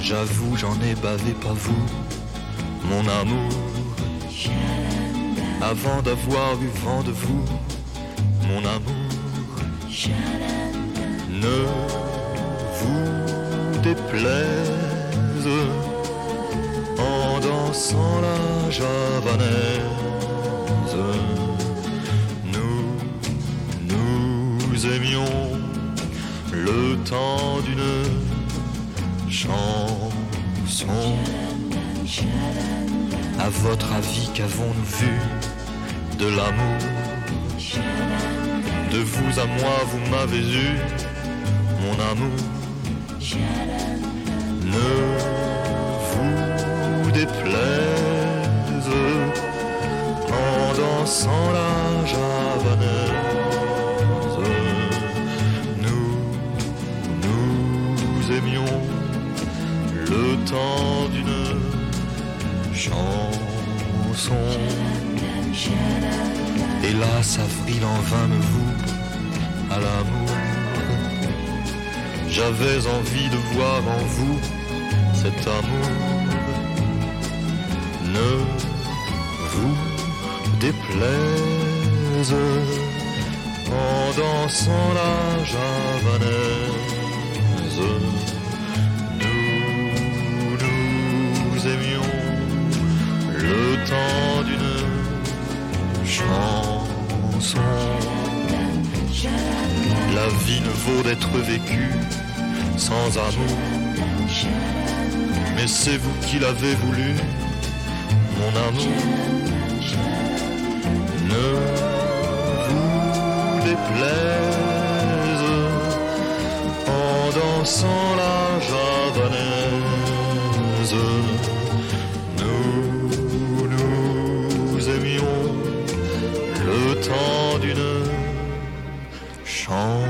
J'avoue, j'en ai bavé, pas vous, mon amour. Avant d'avoir eu vent de vous, mon amour. Ne vous déplaise en dansant la javanaise. Nous, nous aimions le temps d'une chanson. À votre avis, qu'avons-nous vu de l'amour? De vous à moi, vous m'avez eu, mon amour. Ne vous déplaise en dansant la temps d'une chanson. Hélas, avril en vain me vous à l'amour. J'avais envie de voir en vous cet amour. Ne vous déplaise en dansant la javanaise. Nous aimions le temps d'une chanson. La vie ne vaut d'être vécue sans amour. Mais c'est vous qui l'avez voulu, mon amour. Ne vous déplaise en dansant la javanaise. home.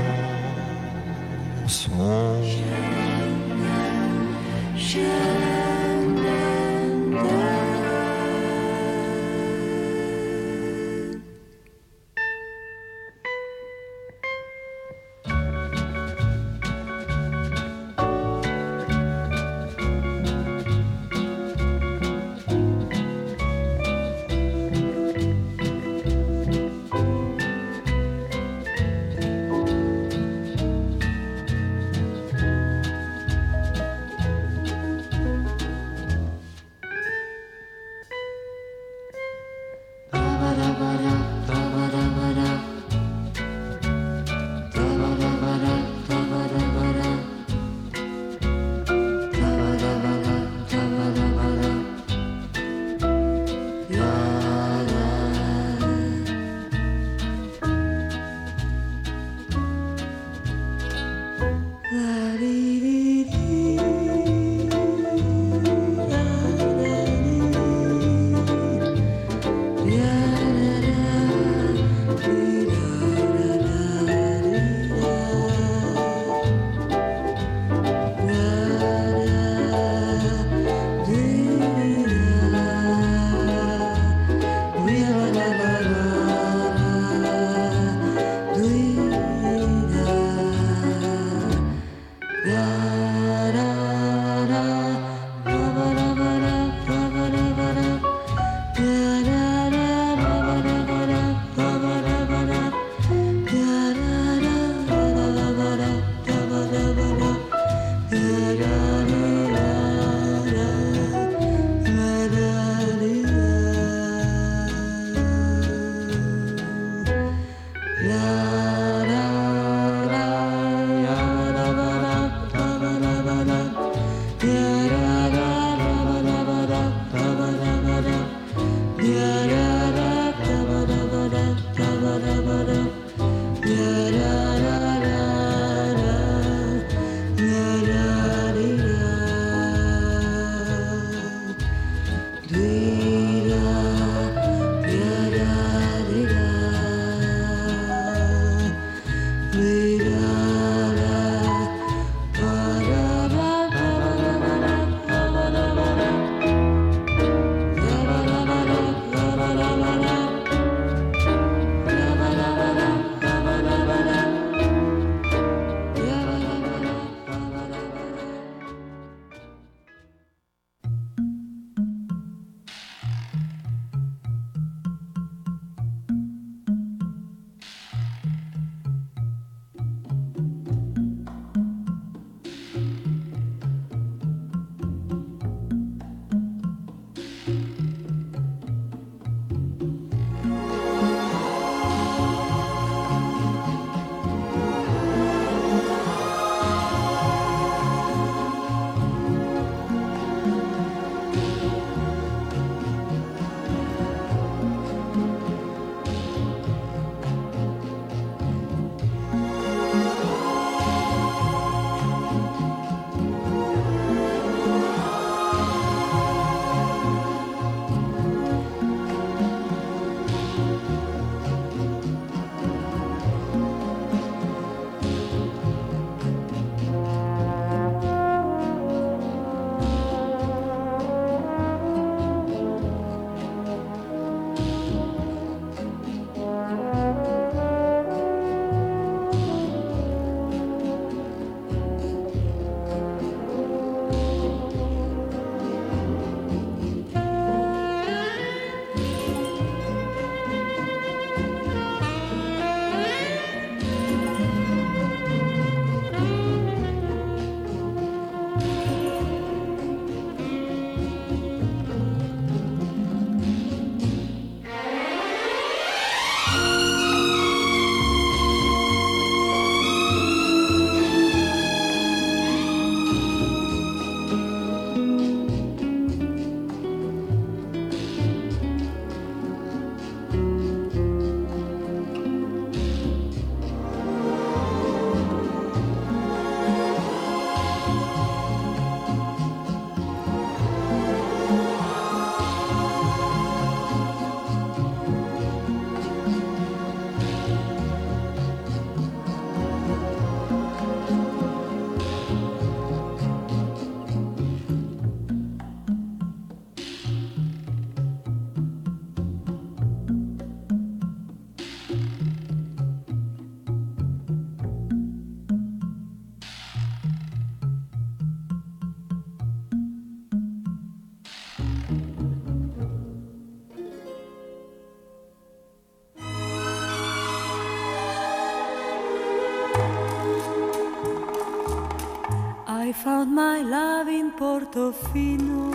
My love in Portofino,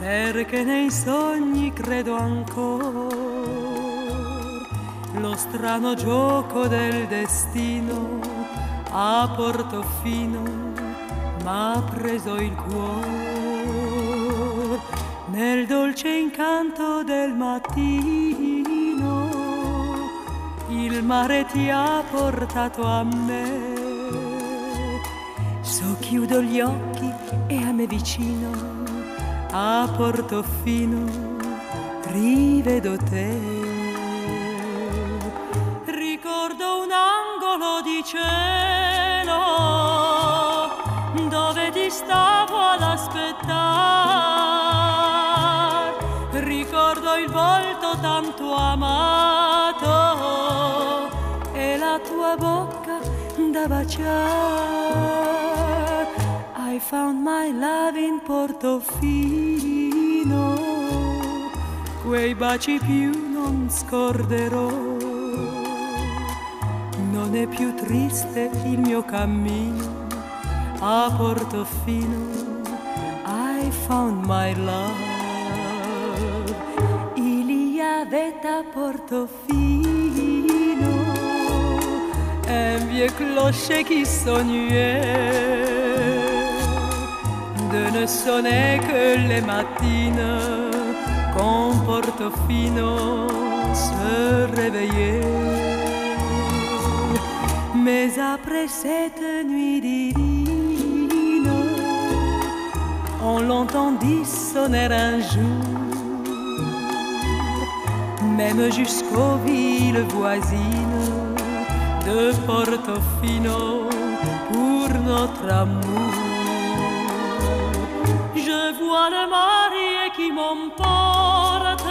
perché nei sogni credo ancora lo strano gioco del destino a Portofino m'ha preso il cuore nel dolce incanto del mattino il mare ti ha portato a me chiudo gli occhi e a me vicino, a Portofino, rivedo te. Ricordo un angolo di cielo dove ti stavo ad aspettare. Ricordo il volto tanto amato e la tua bocca da baciare. Found my love in Portofino, quei baci più non scorderò. Non è più triste il mio cammino a Portofino. I found my love. Il y avait à Portofino un vieux clocher qui sonnait ne sonner que les matines quand Portofino se réveillait. Mais après cette nuit divine, on l'entendit sonner un jour, même jusqu'aux villes voisines de Portofino pour notre amour le marié qui m'emporte.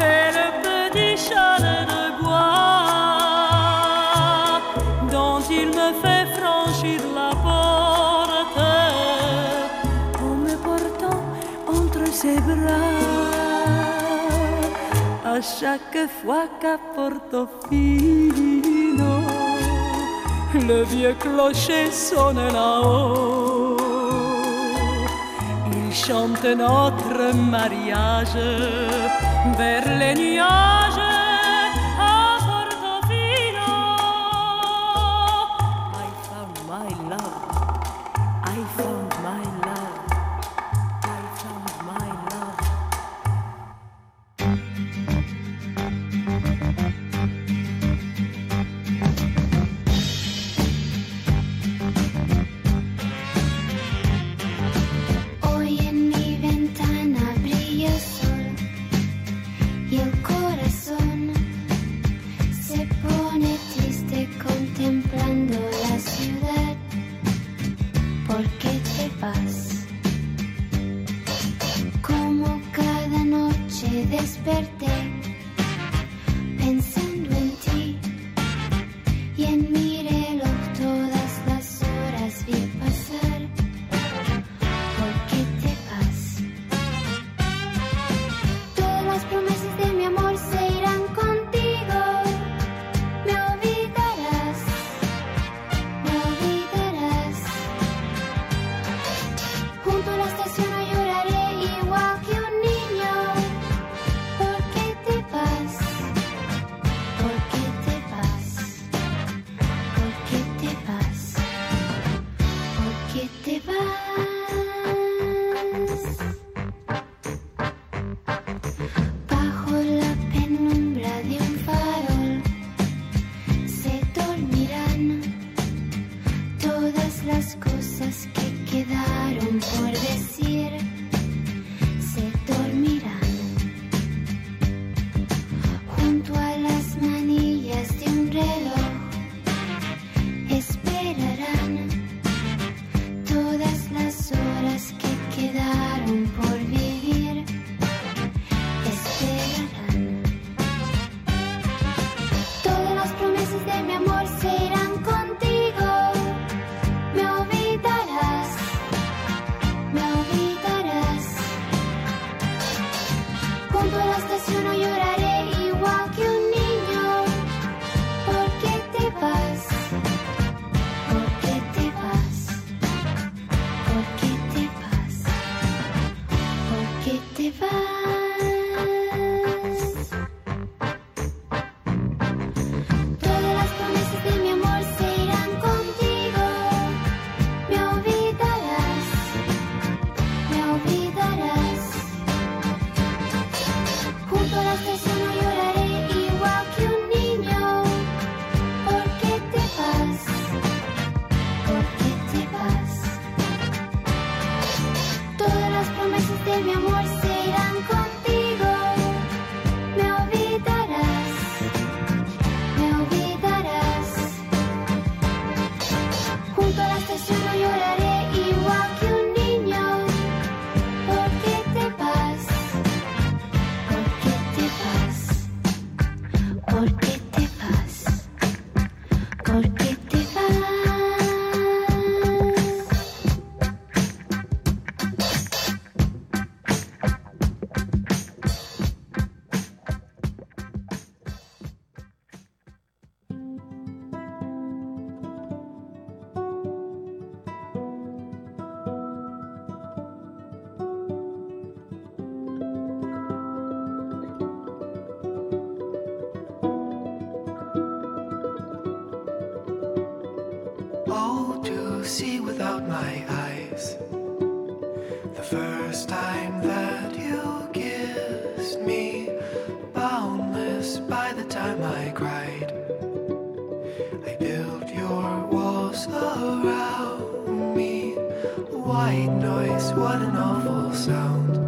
Et le petit chalet de bois dont il me fait franchir la porte. En me portant entre ses bras. À chaque fois qu'à Portofino le vieux clocher sonne là-haut chante notre mariage vers les nuages. wolves around me. White noise, what an awful sound.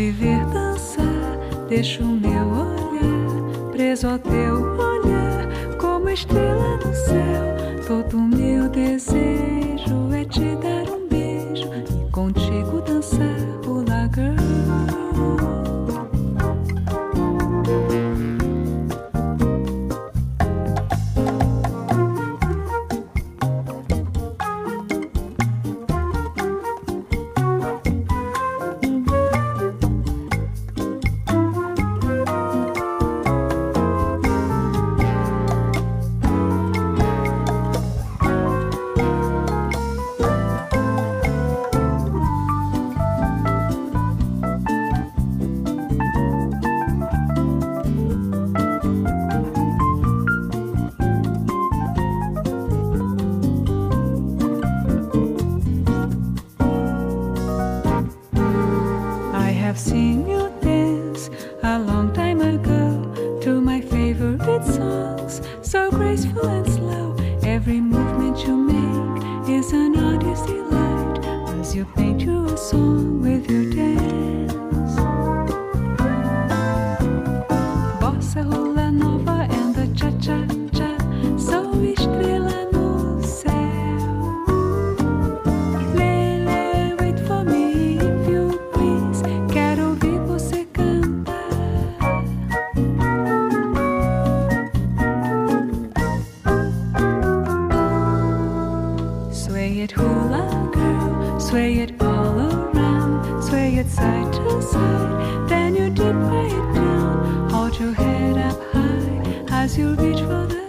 te ver dançar, deixo o meu olhar preso ao teu olhar, como estrela no céu. Todo meu desejo é te dar. Sway it all around, sway it side to side. Then you dip it down. Hold your head up high as you reach for the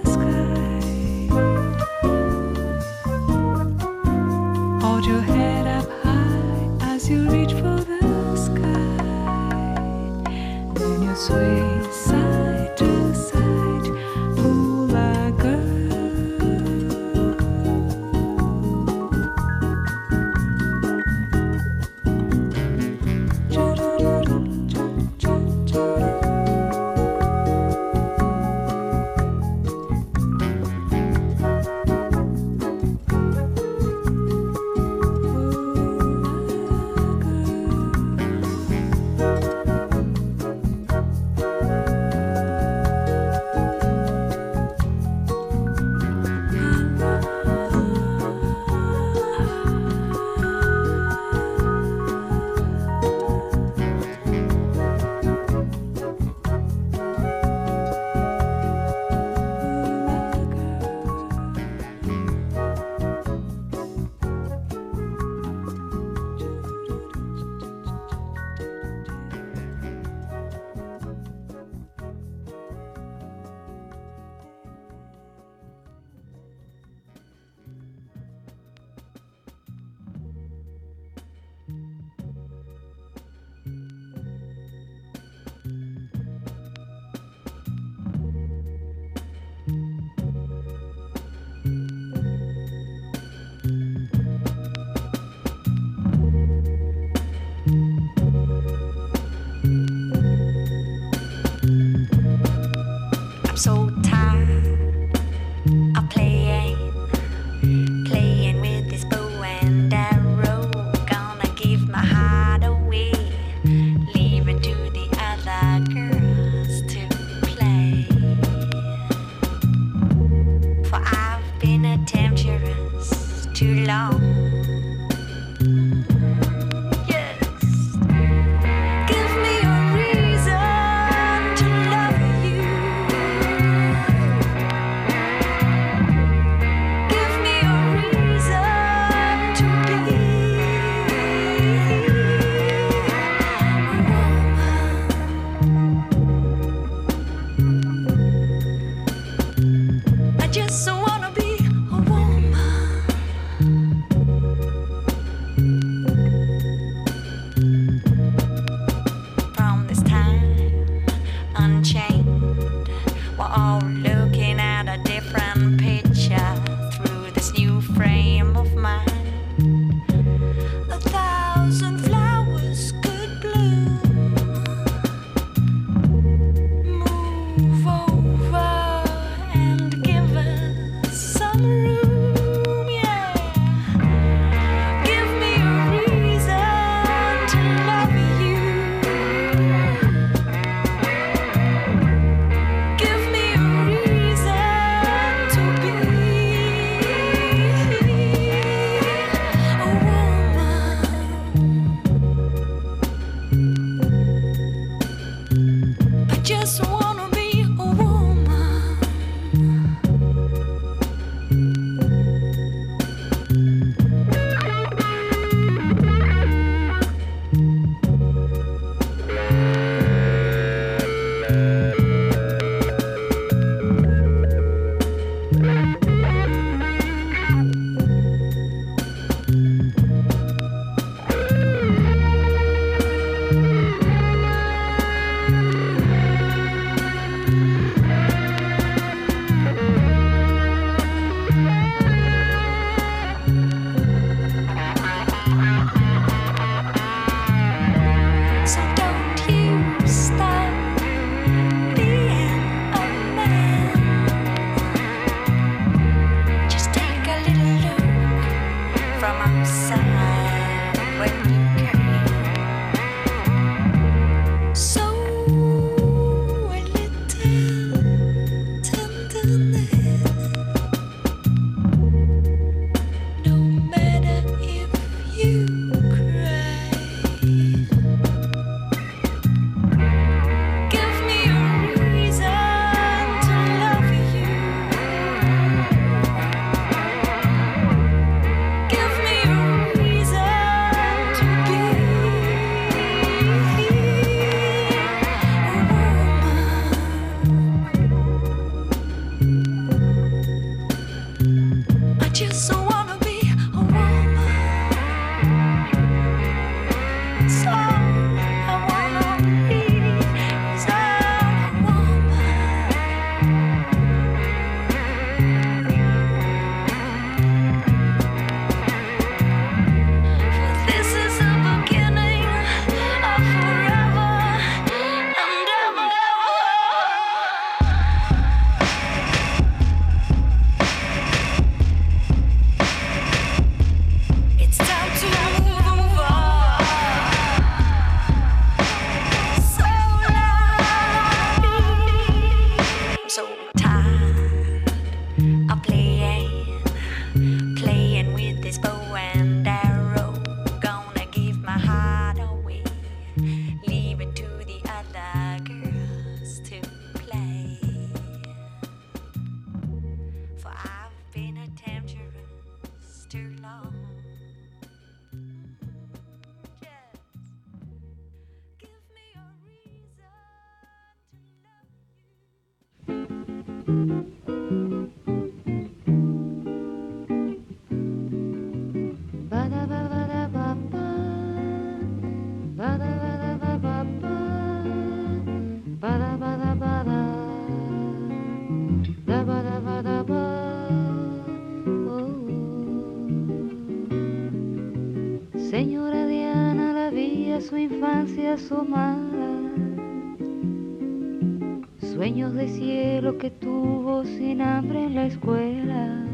Sueños de cielo que tuvo sin hambre en la escuela.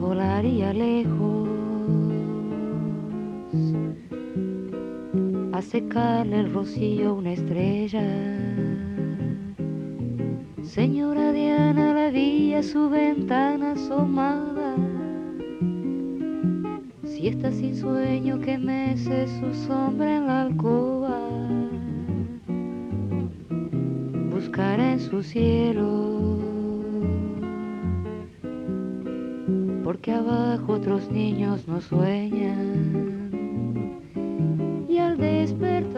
Volaría lejos a secarle el rocío una estrella. Señora Diana la vi a su ventana asomada y está sin sueño que mece su sombra en la alcoba. Buscará en su cielo, porque abajo otros niños no sueñan. Y al despertar,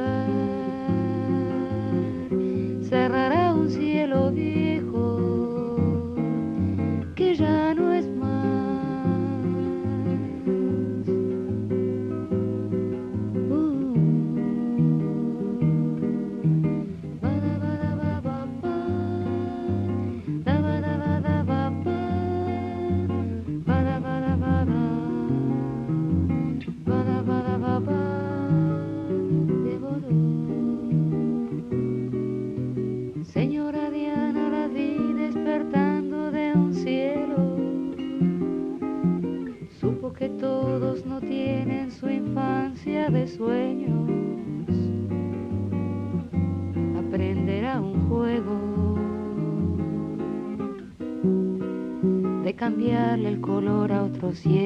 Yeah. y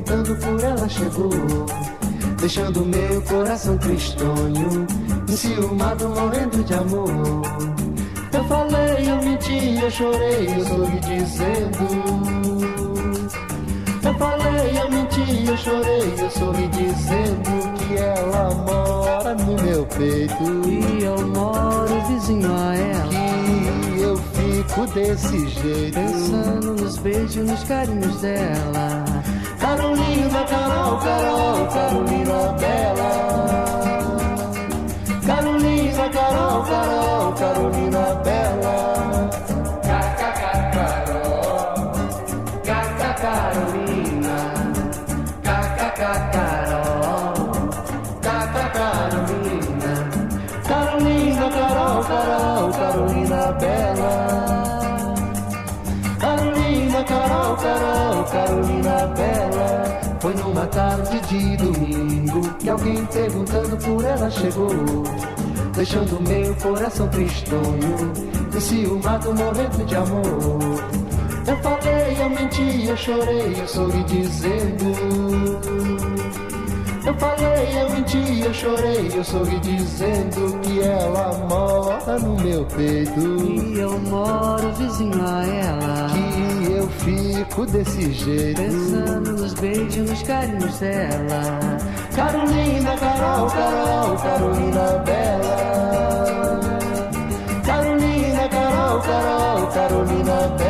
perguntando por ela chegou, deixando meu coração tristonho, enciumado, morrendo de amor. Eu falei, eu menti, eu chorei, eu sorri dizendo. Eu falei, eu menti, eu chorei, eu sorri dizendo que ela mora no meu peito. E eu moro vizinho a ela fico desse jeito. Pensando nos beijos, nos carinhos dela. Carolina, Carol, Carol, Carolina Bela. Carolina, Carol, Carol, Carolina Bela. Caca, Carol, Caca, Carolina. Caca, Carol, Caca, Carolina. Carolina, Carol, Carol, Carolina Bela. Carol, Carol, de domingo que alguém perguntando por ela chegou. Deixando meu coração tristonho, enciumado, morrendo de amor. Eu falei, eu menti, eu chorei, eu sorri dizendo. Eu falei, eu menti, eu chorei, eu sorri dizendo que ela mora no meu peito. E eu moro vizinho a ela. Que fico desse jeito. Pensando nos beijos, nos carinhos dela. Carolina, Carol, Carol, Carolina Bela. Carolina, Carol, Carol, Carolina Bela.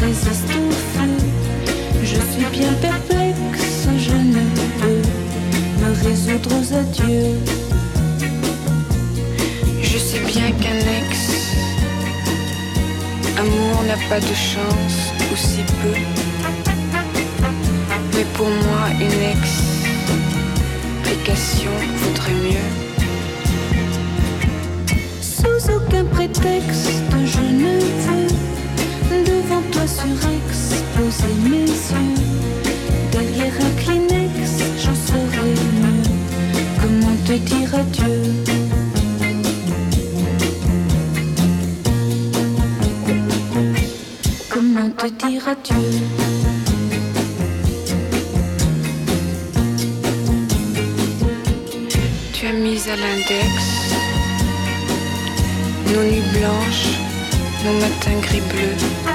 Résiste au feu. Je suis bien perplexe, je ne peux me résoudre aux adieux. Je sais bien qu'un ex, amour n'a pas de chance, ou si peu. Mais pour moi, une explication vaudrait mieux. Sous aucun prétexte, je ne devant toi sur poser mes yeux. Derrière un Kleenex, j'en saurais mieux. Comment te dire adieu? Comment te dire adieu? Tu as mis à l'index nos nuits blanches, nos matins gris bleus.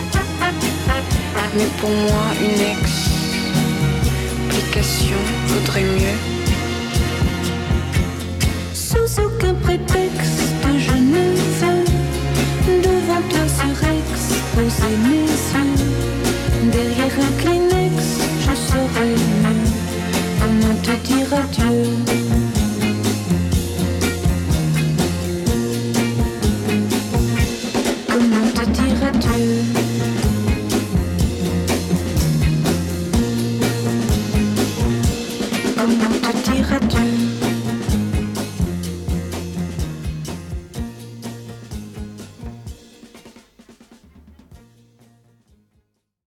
Mais pour moi, une explication vaudrait mieux. Sous aucun prétexte, je ne veux devant toi sur ex poser mes yeux. Derrière un Kleenex, je saurais mieux comment te dire adieu?